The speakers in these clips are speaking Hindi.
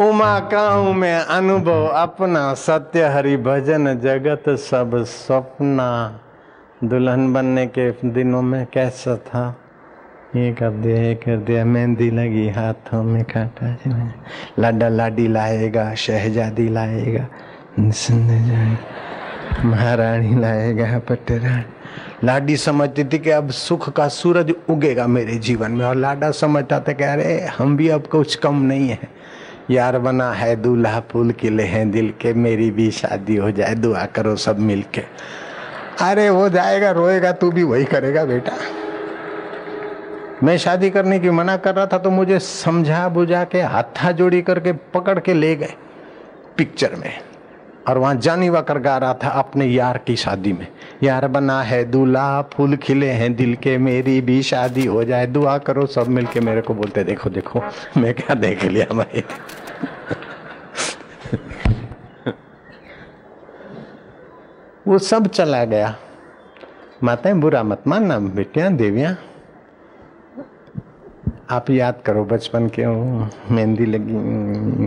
उमा कहूँ में अनुभव अपना? सत्य हरि भजन जगत सब सपना। दुल्हन बनने के दिनों में कैसा था? ये कर दिया ये कर दिया मेहंदी लगी, हाथों में काटा लाडा लाडी लाएगा, शहजादी लाएगा महारानी लाएगा, पटरानी। लाडी समझती थी कि अब सुख का सूरज उगेगा मेरे जीवन में, और लाडा समझता था कि अरे, हम भी अब कुछ कम नहीं है। यार बना है दूल्हा फूल किले हैं दिल के, मेरी भी शादी हो जाए, दुआ करो सब मिल के अरे वो जाएगा, रोएगा, तू भी वही करेगा बेटा। मैं शादी करने की मना कर रहा था तो मुझे समझा बुझा के, हाथा जोड़ी करके पकड़ के ले गए पिक्चर में। और वहाँ जानीवा कर गा रहा था अपने यार की शादी में। यार बना है दूल्हा, फूल खिले हैं दिल के, मेरी भी शादी हो जाए, दुआ करो, सब मिलके मेरे को बोलते, देखो देखो, मैं क्या देख लिया भाई? वो सब चला गया। माताएँ, बुरा मत मानना, बेटियाँ, देवियाँ। आप याद करो, बचपन के मेहंदी लगी।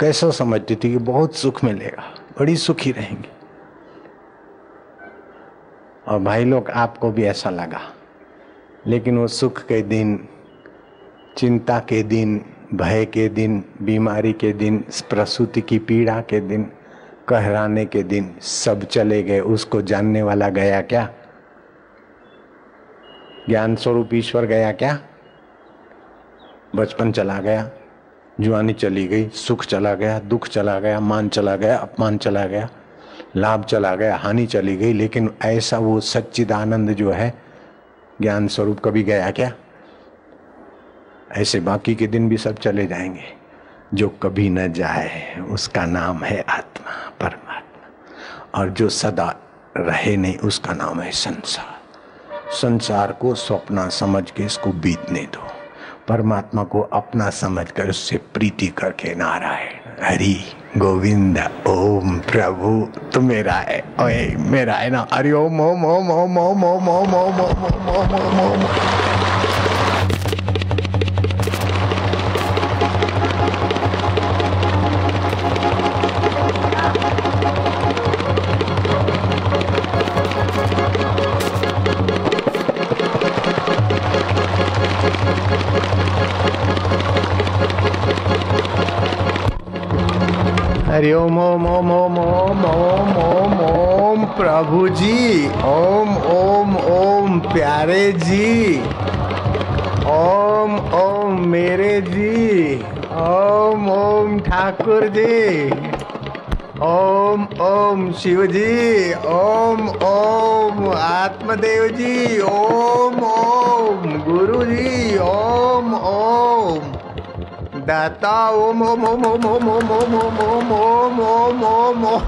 कैसा समझती थी कि बहुत सुख मिलेगा, बड़ी सुखी रहेंगी। और भाई लोग, आपको भी ऐसा लगा। लेकिन वो सुख के दिन, चिंता के दिन, भय के दिन, बीमारी के दिन, प्रसूति की पीड़ा के दिन, कहराने के दिन, सब चले गए। उसको जानने वाला गया क्या? ज्ञान स्वरूप ईश्वर गया क्या? बचपन चला गया। जुआनी चली गई, सुख चला गया, दुख चला गया, मान चला गया, अपमान चला गया, लाभ चला गया, हानि चली गई, लेकिन ऐसा वो सच्चिदानंद जो है, ज्ञान स्वरूप कभी गया क्या? ऐसे बाकी के दिन भी सब चले जाएँगे, जो कभी न जाए, उसका नाम है आत्मा, परमात्मा। और जो सदा रहे नहीं, उसका नाम है संसार। संसार को स्वप्ना समझ के इसको बीतने दो। परमात्मा को अपना समझकर उससे प्रीति करके नारायण हरी गोविंद ओम प्रभु तू मेरा है ओए मेरा है ना हरि ओम ओम ओम ओम ओम ओम ओम ओम ओम ओम ओम ओम हरि ओम ओम ओम ओम ओम ओम ओम ओम प्रभु जी ओम ओम ओम प्यारे जी ओम ओम मेरे जी ओम ओम ठाकुर जी ओम ओम शिव जी ओम ओम आत्मदेव जी ओम ओम गुरु जी ओम दाता ओम ओम ओम ओम ओम ओम ओम ओम ओम ओम ओम ओम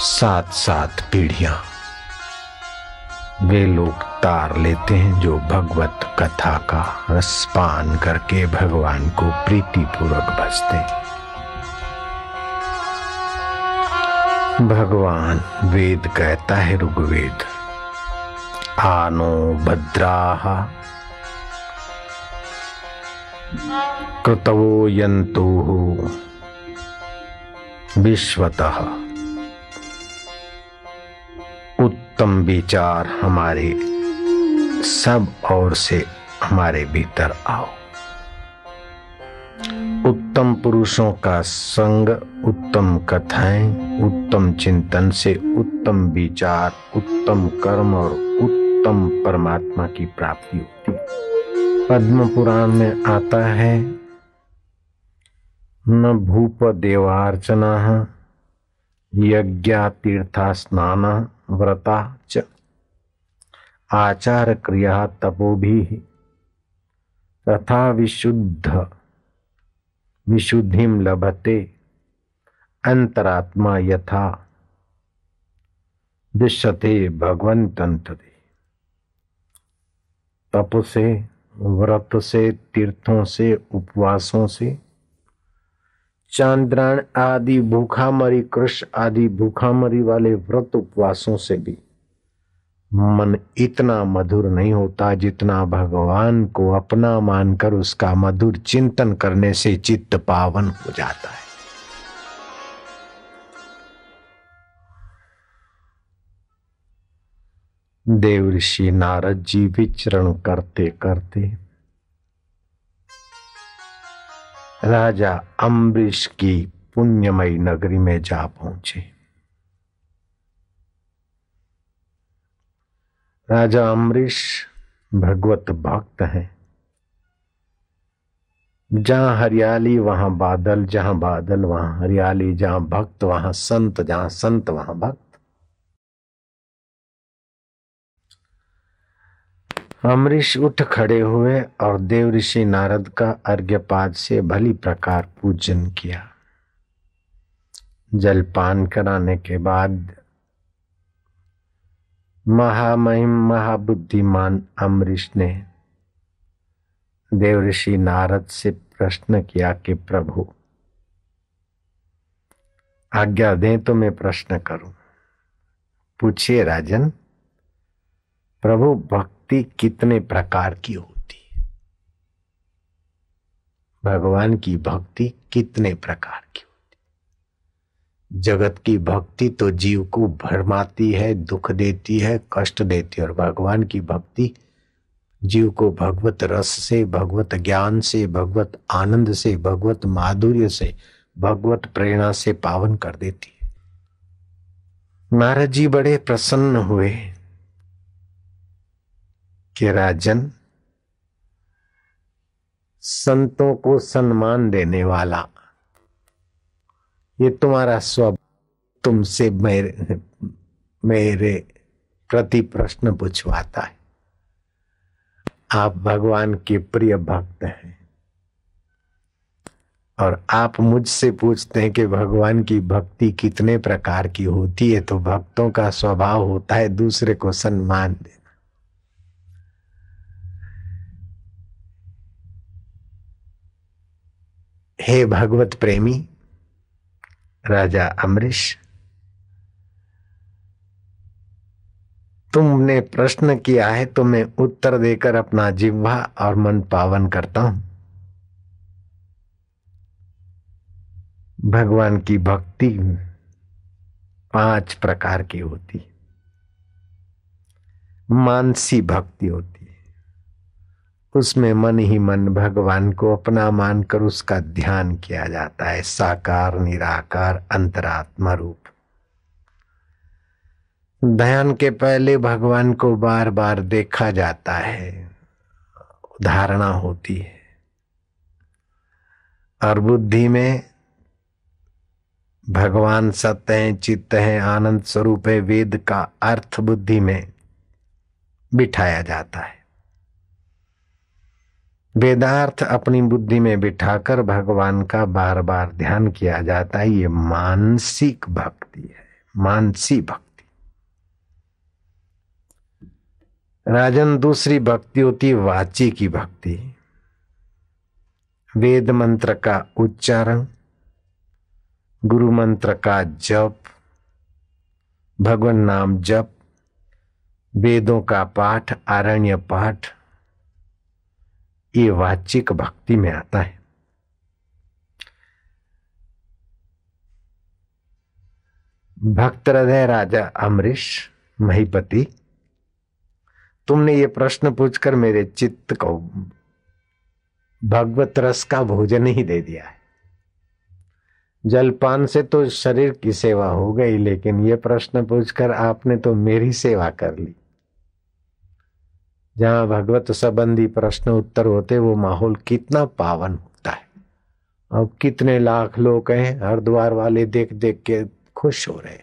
सात सात पीढ़ियाँ। वे लोग तार लेते हैं जो भगवत कथा का रसपान करके भगवान को प्रीति पूर्वक भजते भगवान वेद कहता है, ऋग्वेद, आनो भद्राह कृतवो यंतु विश्वतः। उत्तम विचार हमारे सब ओर से हमारे भीतर आओ। उत्तम पुरुषों का संग उत्तम कथाएँ, उत्तम चिंतन से उत्तम विचार, उत्तम कर्म और उत्तम परमात्मा की प्राप्ति होती पद्म पुराण में आता है, न भूप देवार्चना यज्ञा तीर्था स्नान व्रता च। आचार क्रिया तपो भी तथा विशुद्ध। विशुद्धिम लभते। अंतरात्मा यथा। दिशते भगवंतंतरे तप से व्रत से तीर्थों से, उपवासों से चांद्रायण आदि, भूखामरी कृष्ण आदि, भूखामरी वाले व्रत उपवासों से भी मन इतना मधुर नहीं होता जितना भगवान को अपना मानकर उसका मधुर चिंतन करने से चित्त पावन हो जाता है। देव ऋषि नारद जी विचरण करते करते राजा अम्बरीश की पुण्यमयी नगरी में जा पहुँचे। राजा अम्बरीश भगवत भक्त हैं। जहाँ हरियाली, वहाँ बादल, जहाँ बादल, वहाँ हरियाली, जहाँ भक्त, वहाँ संत, जहाँ संत, वहाँ भक्त। अमरीश उठ खड़े हुए और देव ऋषि नारद का अर्घ्यपाद से भली प्रकार पूजन किया। जलपान कराने के बाद महामहिम महाबुद्धिमान अमरीश ने देव ऋषि नारद से प्रश्न किया कि, प्रभु, आज्ञा दें तो मैं प्रश्न करूँ। पूछिए राजन, प्रभु, भक्ति कितने प्रकार की होती है? भगवान की भक्ति कितने प्रकार की होती है? जगत की भक्ति तो जीव को भरमाती है, दुख देती है, कष्ट देती है, और भगवान की भक्ति जीव को भगवत रस से, भगवत ज्ञान से, भगवत आनंद से, भगवत माधुर्य से, भगवत प्रेरणा से पावन कर देती है। नारद जी बड़े प्रसन्न हुए। कि राजन, संतों को सम्मान देने वाला। ये तुम्हारा स्वभाव, तुमसे मेरे मेरे प्रति प्रश्न पूछवाता है। आप भगवान के प्रिय भक्त हैं। और आप मुझसे पूछते हैं कि भगवान की भक्ति कितने प्रकार की होती है तो भक्तों का स्वभाव होता है दूसरे को सम्मान देना। हे भगवत प्रेमी, राजा अमरीश, तुमने प्रश्न किया है तो मैं उत्तर देकर अपना जिह्वा और मन पावन करता हूँ। भगवान की भक्ति पाँच प्रकार की होती। मानसी भक्ति होती। उसमें मन ही मन भगवान को अपना मानकर उसका ध्यान किया जाता है, साकार, निराकार, अंतरात्मा रूप। ध्यान के पहले भगवान को बार बार देखा जाता है, धारणा होती है। और बुद्धि में भगवान सत्य है, चित्त है, आनंद स्वरूप है, वेद का अर्थ बुद्धि में बिठाया जाता है। वेदार्थ अपनी बुद्धि में बिठाकर भगवान का बार बार ध्यान किया जाता है। ये मानसिक भक्ति है, मानसी भक्ति। राजन, दूसरी भक्ति होती वाची की भक्ति। वेद मंत्र का उच्चारण, गुरु मंत्र का जप, भगवान नाम जप, वेदों का पाठ, आरण्य पाठ ये वाचिक भक्ति में आता है। भक्त हृदय राजा अमरीश महीपति, तुमने ये प्रश्न पूछकर मेरे चित्त को भगवत रस का भोजन ही दे दिया है। जलपान से तो शरीर की सेवा हो गई, लेकिन ये प्रश्न पूछकर आपने तो मेरी सेवा कर ली। जहाँ भगवत संबंधी प्रश्न उत्तर होते, वो माहौल कितना पावन होता है। अब कितने लाख लोग हैं, हरिद्वार वाले देख देख के खुश हो रहे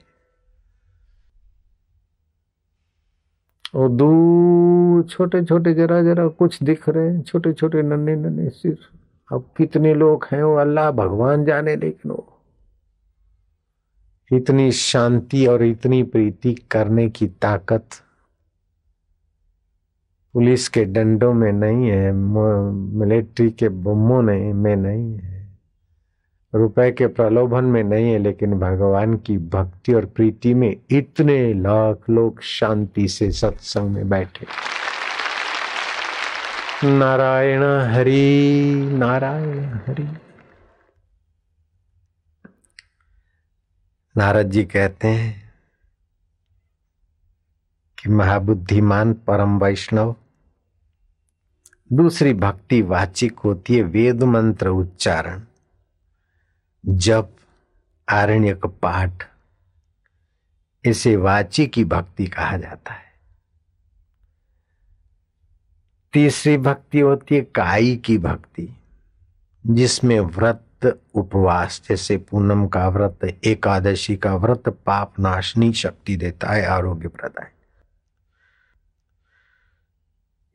और दूर छोटे छोटे जरा जरा कुछ दिख रहे हैं छोटे छोटे नन्हे नन्हे सिर। अब कितने लोग हैं, वो अल्लाह भगवान जाने लेकिन वो इतनी शांति और इतनी प्रीति करने की ताकत पुलिस के डंडों में नहीं है मिलिट्री के बमों में नहीं है। रुपए के प्रलोभन में नहीं है, लेकिन भगवान की भक्ति और प्रीति में इतने लाख लोग शांति से सत्संग में बैठे। नारायण हरि नारायण हरि। नारद जी कहते हैं कि महाबुद्धिमान परम वैष्णव दूसरी भक्ति वाचिक होती है वेद मंत्र उच्चारण। जप, आरण्यक पाठ, इसे वाची की भक्ति कहा जाता है। तीसरी भक्ति होती है, काई की भक्ति, जिसमें व्रत उपवास, जैसे पूनम का व्रत, एकादशी का व्रत पाप नाशनी शक्ति देता है, आरोग्य प्रदाय।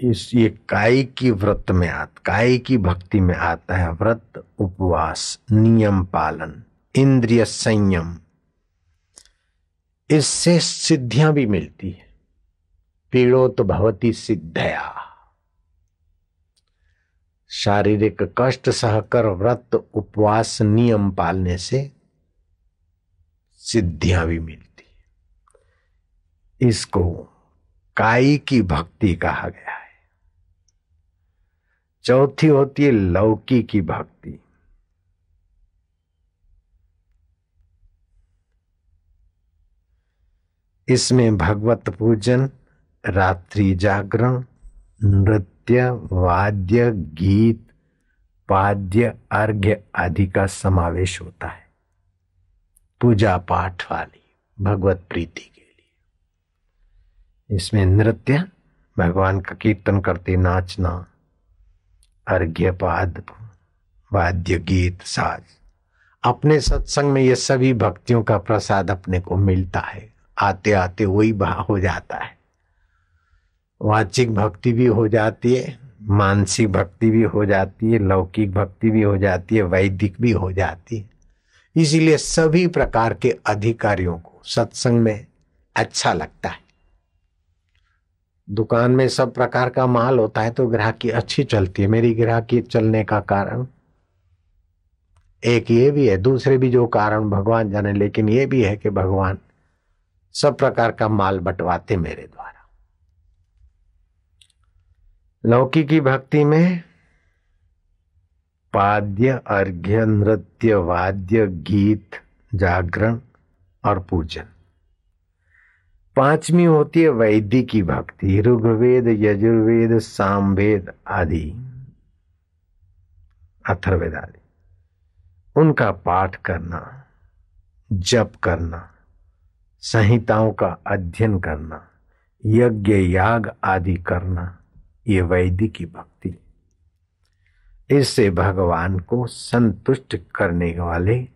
इस, ये काय की व्रत में आता, काय की भक्ति में आता है? व्रत, उपवास, नियम पालन, इंद्रिय संयम। इससे सिद्धियाँ भी मिलती है। पीड़ो तो भवती सिद्धया। शारीरिक कष्ट सहकर व्रत, उपवास, नियम पालने से सिद्धियाँ भी मिलती इसको काई की भक्ति कहा गया है? चौथी होती है लौकी की भक्ति। इसमें भगवत पूजन, रात्रि जागरण, नृत्य, वाद्य, गीत, पाद्य, अर्घ्य आदि का समावेश होता है। पूजा पाठ वाली, भगवत प्रीति के लिए। इसमें नृत्य, भगवान का कीर्तन करते, नाचना अर्घ्यपाद वाद्य गीत साज। अपने सत्संग में ये सभी भक्तियों का प्रसाद अपने को मिलता है। आते आते वही हो जाता है। वाचिक भक्ति भी हो जाती है, मानसिक भक्ति भी हो जाती है, लौकिक भक्ति भी हो जाती है, वैदिक भी हो जाती है। इसीलिए सभी प्रकार के अधिकारियों को सत्संग में अच्छा लगता है। दुकान में सब प्रकार का माल होता है तो ग्राहकी अच्छी चलती है। मेरी ग्राहकी चलने का कारण एक ये भी है, दूसरे भी जो कारण भगवान जाने, लेकिन ये भी है कि भगवान सब प्रकार का माल बंटवाते मेरे द्वारा। लौकी की भक्ति में पाद्य, अर्घ्य, नृत्य, वाद्य, गीत, जागरण और पूजन। पांचवी होती है वैदिक की भक्ति, ऋग्वेद, यजुर्वेद, सामवेद आदि अथर्वेद आदि। उनका पाठ करना, जप करना, संहिताओं का अध्ययन करना, यज्ञ याग आदि करना, ये वैदिक की भक्ति। इससे भगवान को संतुष्ट करने वाले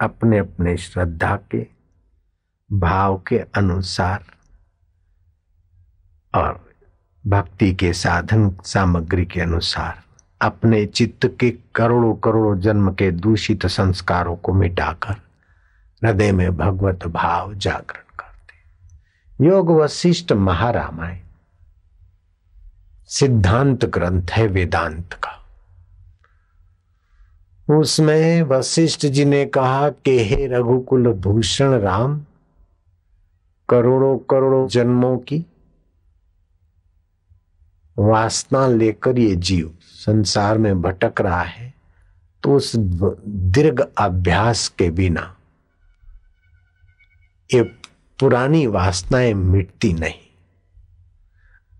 अपने अपने श्रद्धा के भाव के अनुसार और भक्ति के साधन सामग्री के अनुसार अपने चित्त के करोड़ों करोड़ों जन्म के दूषित संस्कारों को मिटाकर हृदय में भगवत भाव जागरण करते योग वशिष्ठ महारामायण सिद्धांत ग्रंथ है वेदांत का। उसमें वशिष्ठ जी ने कहा, कि हे रघुकुल भूषण राम करोड़ों करोड़ों जन्मों की वासना लेकर ये जीव संसार में भटक रहा है तो उस दीर्घ अभ्यास के बिना ये पुरानी वासनाएँ मिटती नहीं।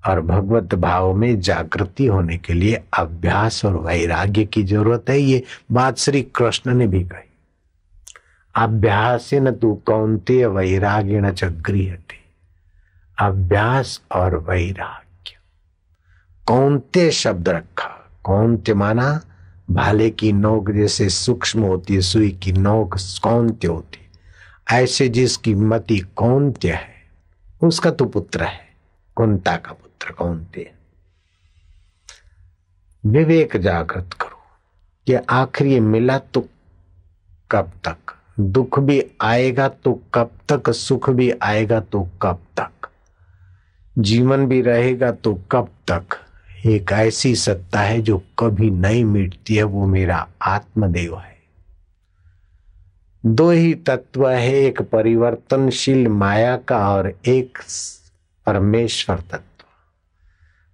और भगवत भाव में जागृति होने के लिए अभ्यास और वैराग्य की ज़रूरत है, ये बात श्री कृष्ण ने भी कही। अभ्यास न तू कौनते वैराग्य न चक्रियते अभ्यास और वैराग्य। कौनते शब्द रखा। कौनते माना भाले की नोक जैसे सूक्ष्म होती है, सुई की नोक कौनते होती ऐसे जिसकी मति कौनते है, उसका तो पुत्र है। कुंता का पुत्र कौनते विवेक जागृत करो कि आखिर मिला तो कब तक? दुख भी आएगा तो कब तक, सुख भी आएगा तो कब तक? जीवन भी रहेगा तो कब तक? एक ऐसी सत्ता है जो कभी नहीं मिटती है, वो मेरा आत्मदेव है। दो ही तत्व है, एक परिवर्तनशील माया का और एक परमेश्वर तत्व।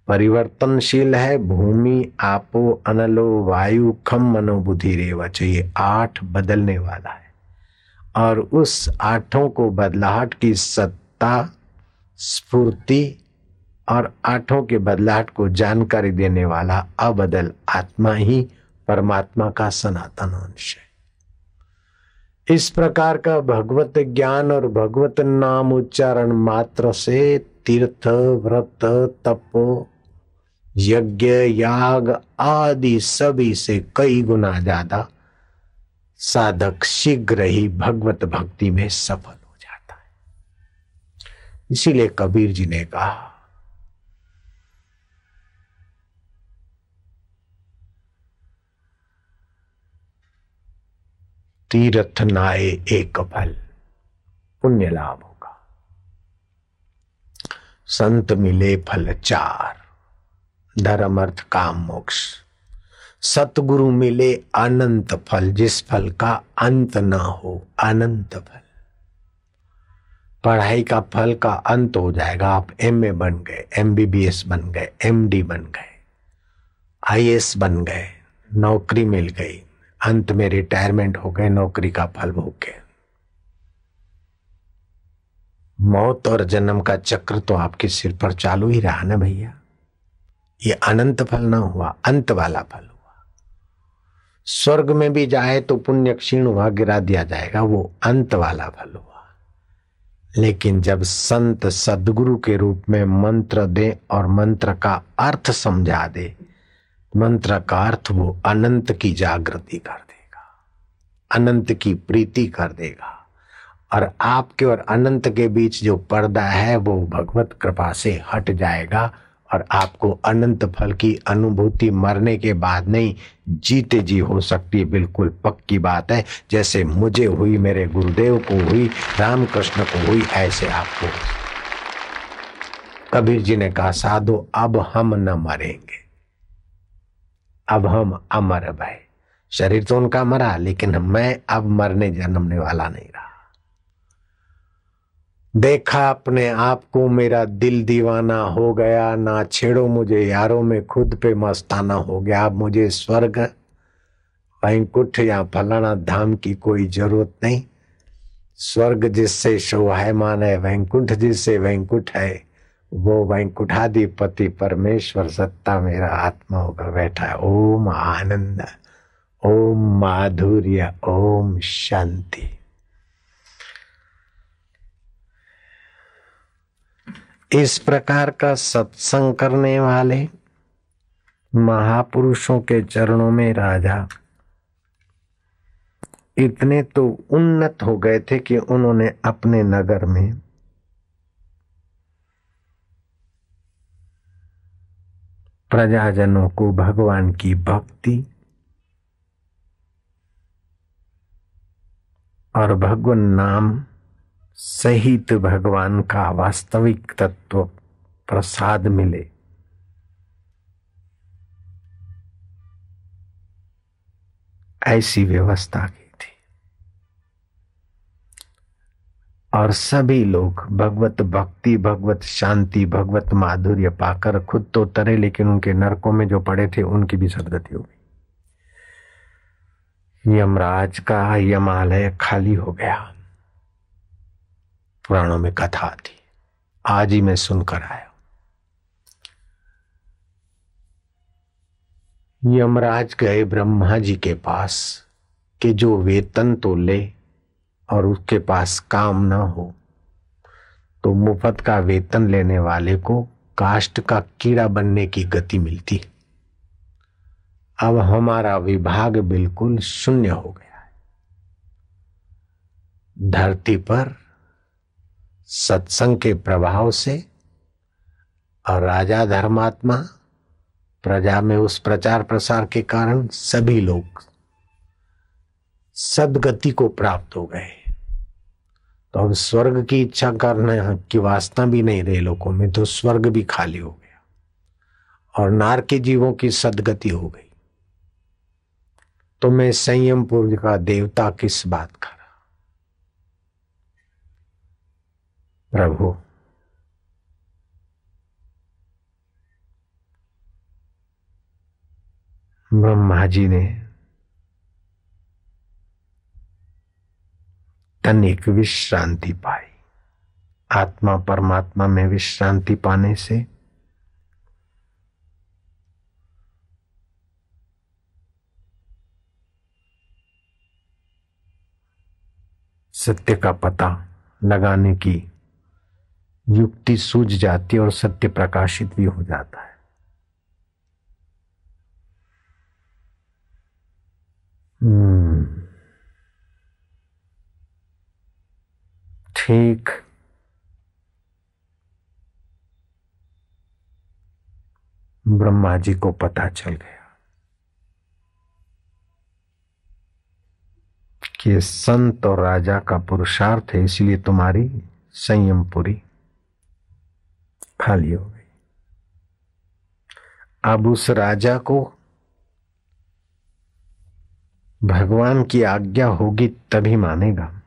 परिवर्तनशील है, भूमि, आपो, अनलो, वायु, खम, मनोबुद्धि रेवच ये आठ बदलने वाला है। और उस आठों को बदलाहट की सत्ता, स्फूर्ति और आठों के बदलाहट को जानकारी देने वाला अबदल आत्मा ही परमात्मा का सनातन अंश है। इस प्रकार का भगवत ज्ञान और भगवत नाम उच्चारण मात्र से तीर्थ, व्रत, तप, यज्ञ, याग आदि सभी से कई गुना ज़्यादा साधक शीघ्र ही भगवत भक्ति में सफल हो जाता है। इसीलिए कबीर जी ने कहा, तीर्थ नाए एक फल, पुण्य लाभ होगा। संत मिले फल चार, धर्म अर्थ काम मोक्ष। सतगुरु मिले अनंत फल, जिस फल का अंत ना हो, अनंत फल। पढ़ाई का फल का अंत हो जाएगा, आप एमए बन गए एमबीबीएस बन गए एमडी बन गए आईएएस बन गए, नौकरी मिल गई, अंत में रिटायरमेंट हो गए, नौकरी का फल भोग गए मौत और जन्म का चक्र तो आपके सिर पर चालू ही रहा ना भैया? ये अनंत फल ना हुआ, अंत वाला फल स्वर्ग में भी जाए तो पुण्य क्षीण हुआ गिरा दिया जाएगा, वो अंत वाला फल हुआ। लेकिन जब संत सदगुरु के रूप में मंत्र दे और मंत्र का अर्थ समझा दे, मंत्र का अर्थ वो अनंत की जागृति कर देगा, अनंत की प्रीति कर देगा। और आपके और अनंत के बीच जो पर्दा है, वो भगवत कृपा से हट जाएगा। और आपको अनंत फल की अनुभूति मरने के बाद नहीं, जीते जी हो सकती बिल्कुल पक्की बात है। जैसे मुझे हुई, मेरे गुरुदेव को हुई, रामकृष्ण को हुई, ऐसे आपको। कबीर जी ने कहा, साधु, अब हम न मरेंगे। अब हम अमर भय शरीर तो उनका मरा, लेकिन मैं अब मरने जन्मने वाला नहीं रहा। देखा अपने आप को मेरा दिल दीवाना हो गया, ना छेड़ो मुझे, यारों में खुद पे मस्ताना हो गया। अब मुझे स्वर्ग, वैंकुठ या फलाना धाम की कोई ज़रूरत नहीं। स्वर्ग जिससे शोभायमान है, वैंकुंठ जिससे वैंकुंठ है, वो वैंकुठाधिपति परमेश्वर सत्ता मेरा आत्मा होकर बैठा है। ओम आनंद, ओम माधुर्य, ओम शांति। इस प्रकार का सत्संग करने वाले महापुरुषों के चरणों में राजा। इतने तो उन्नत हो गए थे कि उन्होंने अपने नगर में प्रजाजनों को भगवान की भक्ति और भगवान नाम सहित भगवान का वास्तविक तत्व प्रसाद मिले। ऐसी व्यवस्था की थी। और सभी लोग, भगवत भक्ति, भगवत शांति, भगवत माधुर्य पाकर खुद तो तरे, लेकिन उनके नरकों में जो पड़े थे, उनकी भी सदगति हो गई। यमराज का यमालय खाली हो गया। पुराणों में कथा थी। आज ही मैं सुनकर आया यमराज गए ब्रह्मा जी के पास कि जो वेतन तो ले और उसके पास काम ना हो तो मुफ़्त का वेतन लेने वाले को काष्ट का कीड़ा बनने की गति मिलती। अब हमारा विभाग बिल्कुल शून्य हो गया है। धरती पर सत्संग के प्रभाव से और राजा धर्मात्मा प्रजा में उस प्रचार प्रसार के कारण सभी लोग सदगति को प्राप्त हो गए। तो अब स्वर्ग की इच्छा करने की वासना भी नहीं रहे लोगों में तो स्वर्ग भी खाली हो गया और नार के जीवों की सदगति हो गई। तो मैं संयमपुर का देवता किस बात का? प्रभु। ब्रह्मा जी ने तनिक विश्रांति पाई। आत्मा परमात्मा में विश्रांति पाने से सत्य का पता लगाने की युक्ति सूझ जाती है और सत्य प्रकाशित भी हो जाता है हम्म। ठीक ब्रह्मा जी को पता चल गया कि संत और राजा का पुरुषार्थ है, इसलिए तुम्हारी संयम पूरी खाली हो गई। अब उस राजा को भगवान की आज्ञा होगी तभी मानेगा।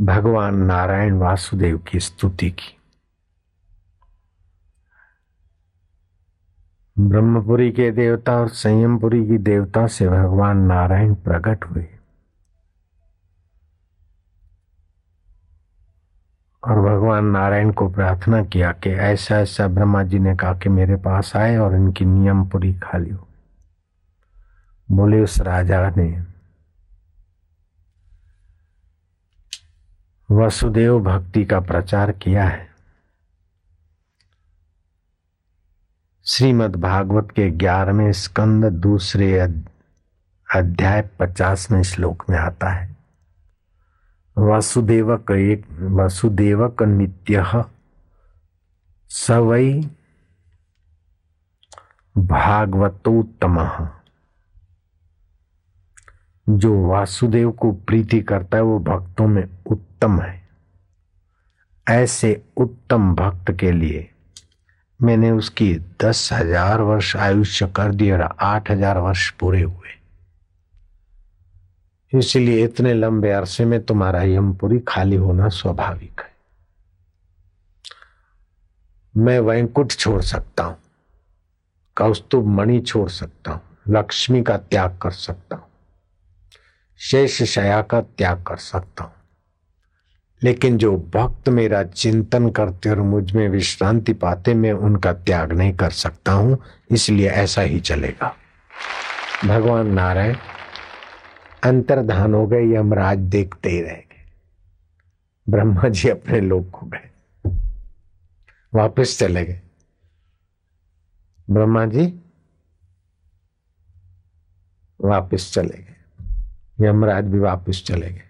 भगवान नारायण वासुदेव की स्तुति की। ब्रह्मपुरी के देवता और संयमपुरी की देवता से भगवान नारायण प्रकट हुए। और भगवान नारायण को प्रार्थना किया कि ऐसा ऐसा ब्रह्मा जी ने कहा कि मेरे पास आए और इनकी नियम पूरी खाली हो। बोले, उस राजा ने वसुदेव भक्ति का प्रचार किया है। श्रीमद् भागवत के ग्यारहवें स्कंद दूसरे अध्याय पचासवें श्लोक में आता है। वासुदेवक एक वासुदेवक नित्य सवै भागवतोत्तम। जो वासुदेव को प्रीति करता है, वो भक्तों में उत्तम है। ऐसे उत्तम भक्त के लिए मैंने उसकी दस हज़ार वर्ष आयुष्य कर दिए और आठ हज़ार वर्ष पूरे हुए। इसलिए इतने लंबे अरसे में तुम्हारा यमपुरी खाली होना स्वाभाविक है। मैं वैंकुट छोड़ सकता हूँ, कौस्तुभ मणि छोड़ सकता हूँ, लक्ष्मी का त्याग कर सकता हूँ, शेष शया का त्याग कर सकता हूँ। लेकिन जो भक्त मेरा चिंतन करते और मुझमें विश्रांति पाते, मैं उनका त्याग नहीं कर सकता हूँ, इसलिए ऐसा ही चलेगा। भगवान नारायण अंतर्धान हो गए यमराज देखते ही रह गए। ब्रह्मा जी अपने लोग को गए। वापस चले गए। ब्रह्मा जी वापस चले गए। यमराज भी वापस चले गए।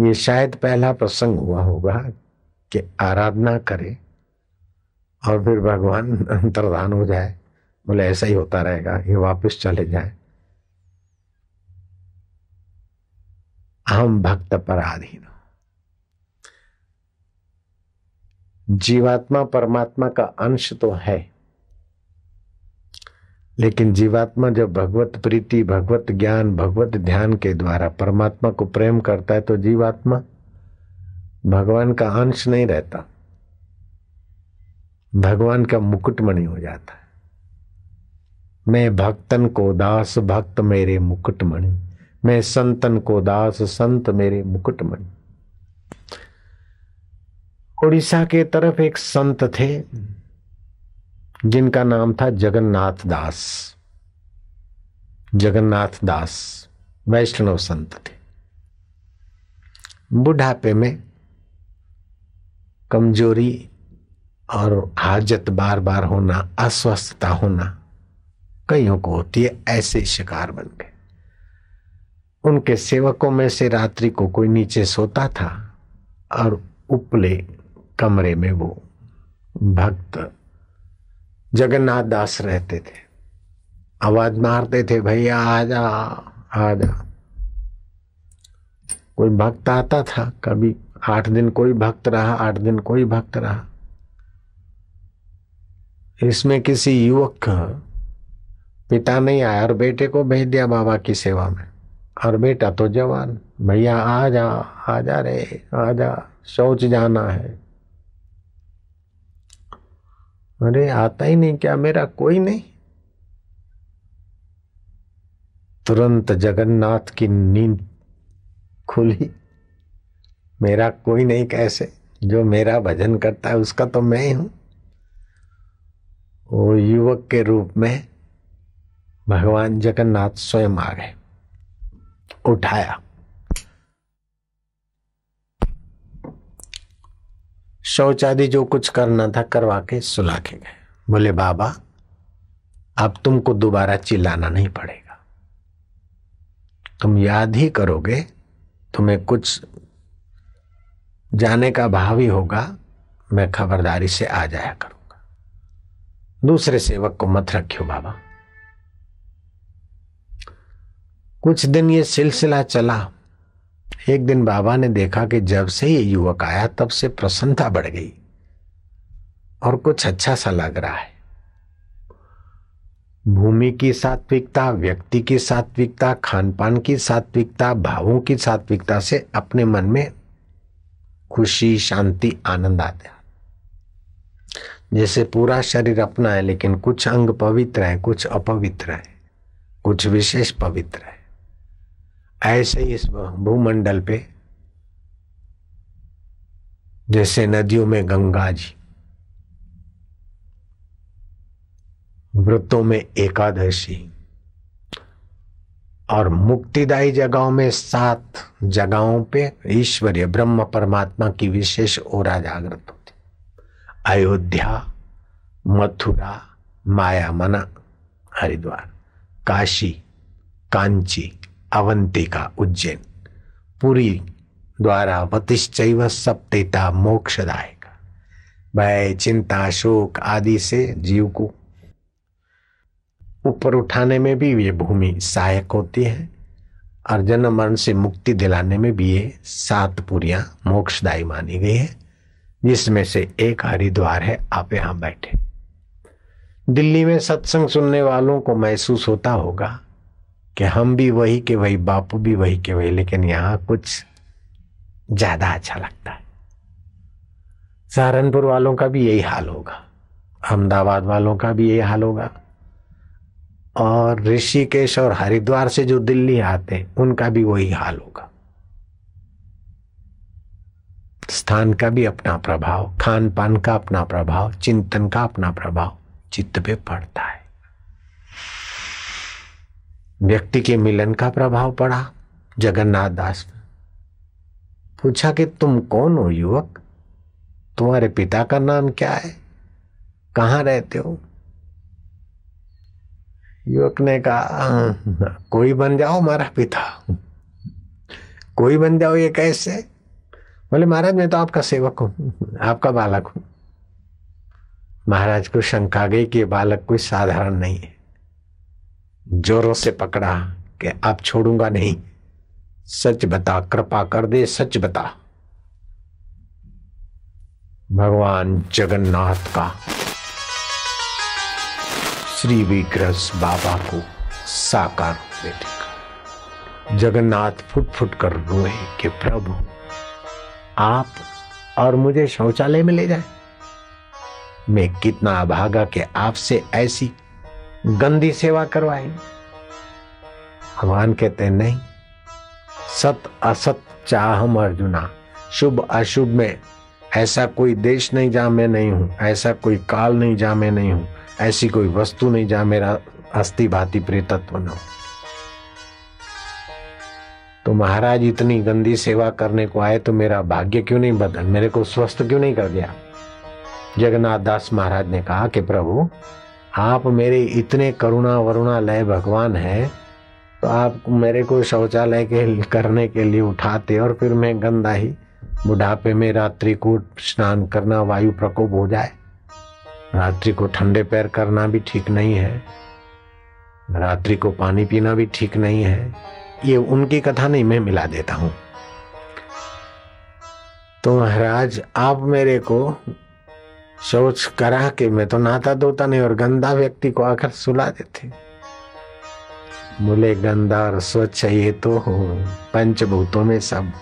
ये शायद पहला प्रसंग हुआ होगा कि आराधना करे और फिर भगवान अंतर्धान हो जाए। बोले, ऐसा ही होता रहेगा, ये वापस चले जाए। हम भक्त पराधीन जीवात्मा परमात्मा का अंश तो है, लेकिन जीवात्मा जब भगवत प्रीति, भगवत ज्ञान, भगवत ध्यान के द्वारा परमात्मा को प्रेम करता है तो जीवात्मा भगवान का अंश नहीं रहता। भगवान का मुकुटमणि हो जाता है। मैं भक्तन को दास, भक्त मेरे मुकुटमणि मैं संतन को दास, संत मेरे मुकुटमणि उड़ीसा के तरफ़ एक संत थे, जिनका नाम था जगन्नाथ दास। जगन्नाथ दास वैष्णव संत थे। बुढ़ापे में कमज़ोरी और हाजत बार बार होना, अस्वस्थता होना कईयों को होती है ऐसे शिकार बन गए उनके सेवकों में से रात्रि को कोई नीचे सोता था और उपले कमरे में वो भक्त जगन्नाथ दास रहते थे। आवाज़ मारते थे, भैया आ जा आ जा कोई भक्त आता था, कभी आठ दिन कोई भक्त रहा, आठ दिन कोई भक्त रहा। इसमें किसी युवक का पिता नहीं आया और बेटे को भेज दिया बाबा की सेवा में। और बेटा तो जवान, भैया आ जा आ जा रे आ जा शौच जाना है। अरे, आता ही नहीं क्या मेरा? कोई नहीं। तुरंत जगन्नाथ की नींद खुली। मेरा कोई नहीं कैसे? जो मेरा भजन करता है, उसका तो मैं ही हूँ। वो युवक के रूप में भगवान जगन्नाथ स्वयं आ गए। उठाया। शौच जो कुछ करना था करवा के सुला के गए। बोले, बाबा, अब तुमको दोबारा चिल्लाना नहीं पड़ेगा। तुम याद ही करोगे, तुम्हें कुछ जाने का भाव ही होगा, मैं खबरदारी से आ जाया करूँगा। दूसरे सेवक को मत रखियो बाबा। कुछ दिन ये सिलसिला चला। एक दिन बाबा ने देखा कि जब से ये युवक आया, तब से प्रसन्नता बढ़ गई और कुछ अच्छा सा लग रहा है। भूमि की सात्विकता, व्यक्ति की सात्विकता खान पान की सात्विकता, भावों की सात्विकता से अपने मन में खुशी, शांति, आनंद आते जैसे पूरा शरीर अपना है, लेकिन कुछ अंग पवित्र है, कुछ अपवित्र है, कुछ विशेष पवित्र है। ऐसे ही इस भूमंडल पे, जैसे नदियों में गंगा जी व्रतों में एकादशी, और मुक्तिदायी जगहों में सात जगहों पे ईश्वरीय ब्रह्म परमात्मा की विशेष ओरा जागृत होती। अयोध्या, मथुरा माया मना हरिद्वार, काशी, कांची अवंतिका उज्जैन। पुरी द्वारा वतिश्चैव सप्तेता मोक्षदायक। भय, चिंता, शोक आदि से जीव को ऊपर उठाने में भी ये भूमि सहायक होती है और जन्म मरण से मुक्ति दिलाने में भी ये सात पुरिया मोक्षदायी मानी गई है, जिसमें से एक हरिद्वार है, आप यहाँ बैठे। दिल्ली में सत्संग सुनने वालों को महसूस होता होगा कि हम भी वही के वही, बापू भी वही के वही, लेकिन यहाँ कुछ ज़्यादा अच्छा लगता है। सहारनपुर वालों का भी यही हाल होगा। अहमदाबाद वालों का भी यही हाल होगा। और ऋषिकेश और हरिद्वार से जो दिल्ली आते हैं, उनका भी वही हाल होगा। स्थान का भी अपना प्रभाव खान पान का अपना प्रभाव, चिंतन का अपना प्रभाव, चित्त पे पड़ता है। व्यक्ति के मिलन का प्रभाव पड़ा जगन्नाथ दास पूछा कि तुम कौन हो युवक? तुम्हारे पिता का नाम क्या है? कहाँ रहते हो? युवक ने कहा, कोई बन जाओ हमारा पिता। कोई बन जाओ ये कैसे? बोले, महाराज, मैं तो आपका सेवक हूँ, आपका बालक हूँ। महाराज को शंका गई कि बालक कोई साधारण नहीं है। जोरों से पकड़ा कि आप छोड़ूँगा नहीं। सच बता, कृपा कर दे, सच बता। भगवान जगन्नाथ का श्री विग्रस बाबा को साकार बेटे। जगन्नाथ फुट फुट कर रोए कि प्रभु, आप और मुझे शौचालय में ले जाए। मैं कितना अभागा कि आपसे ऐसी गंदी सेवा करवाए भगवान कहते नहीं, सत असत चाहम अर्जुना, शुभ अशुभ में ऐसा कोई देश नहीं जहाँ मैं नहीं हूँ, ऐसा कोई काल नहीं जहाँ मैं नहीं हूँ, ऐसी कोई वस्तु नहीं जहाँ मेरा अस्थि भाती प्रेतत्व न हो। तो महाराज, इतनी गंदी सेवा करने को आए तो मेरा भाग्य क्यों नहीं बदल? मेरे को स्वस्थ क्यों नहीं कर दिया? जगन्नाथ दास महाराज ने कहा कि प्रभु आप मेरे इतने करुणा वरुणा लय भगवान है तो आप मेरे को शौचालय के करने के लिए उठाते और फिर मैं गंदा ही बुढ़ापे में रात्रि को स्नान करना, वायु प्रकोप हो जाए। रात्रि को ठंडे पैर करना भी ठीक नहीं है। रात्रि को पानी पीना भी ठीक नहीं है। ये उनकी कथा नहीं मैं मिला देता हूँ। तो महाराज, आप मेरे को शौच करा के मैं तो नहाता धोता नहीं और गंदा व्यक्ति को आकर सुला देते। बोले गंदा और स्वच्छ ये तो हो, पंचभूतों में सब।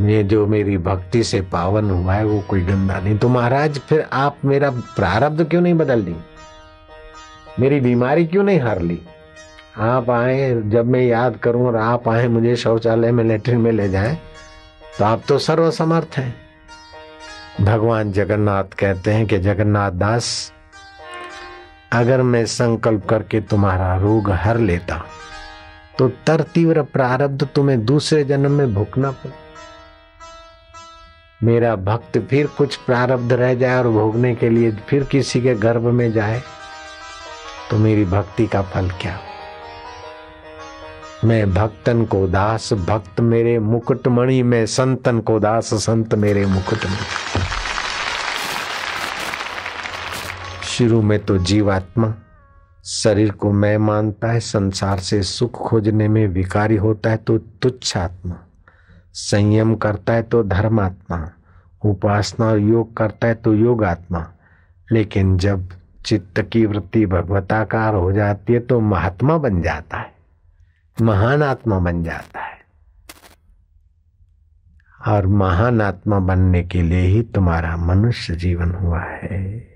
ये जो मेरी भक्ति से पावन हुआ है, वो कोई गंदा नहीं। तो महाराज, फिर आप मेरा प्रारब्ध क्यों नहीं बदल दी? मेरी बीमारी क्यों नहीं हार ली? आप आए, जब मैं याद करूँ और आप आए मुझे शौचालय में लेटरिन में ले जाए तो आप तो सर्वसमर्थ हैं। भगवान जगन्नाथ कहते हैं कि जगन्नाथ दास, अगर मैं संकल्प करके तुम्हारा रोग हर लेता तो तर तीव्र प्रारब्ध तुम्हें दूसरे जन्म में भुगना पड़े। मेरा भक्त फिर कुछ प्रारब्ध रह जाए और भोगने के लिए फिर किसी के गर्भ में जाए तो मेरी भक्ति का फल क्या? मैं भक्तन को दास, भक्त मेरे मुकुटमणि, में संतन को दास, संत मेरे मुकुटमणि। शुरू में तो जीवात्मा, शरीर को मैं मानता है, संसार से सुख खोजने में विकारी होता है तो तुच्छ आत्मा संयम करता है तो धर्मात्मा। उपासना और योग करता है तो योग आत्मा लेकिन जब चित्त की वृत्ति भगवताकार हो जाती है तो महात्मा बन जाता है। महान आत्मा बन जाता है। और महान आत्मा बनने के लिए ही तुम्हारा मनुष्य जीवन हुआ है।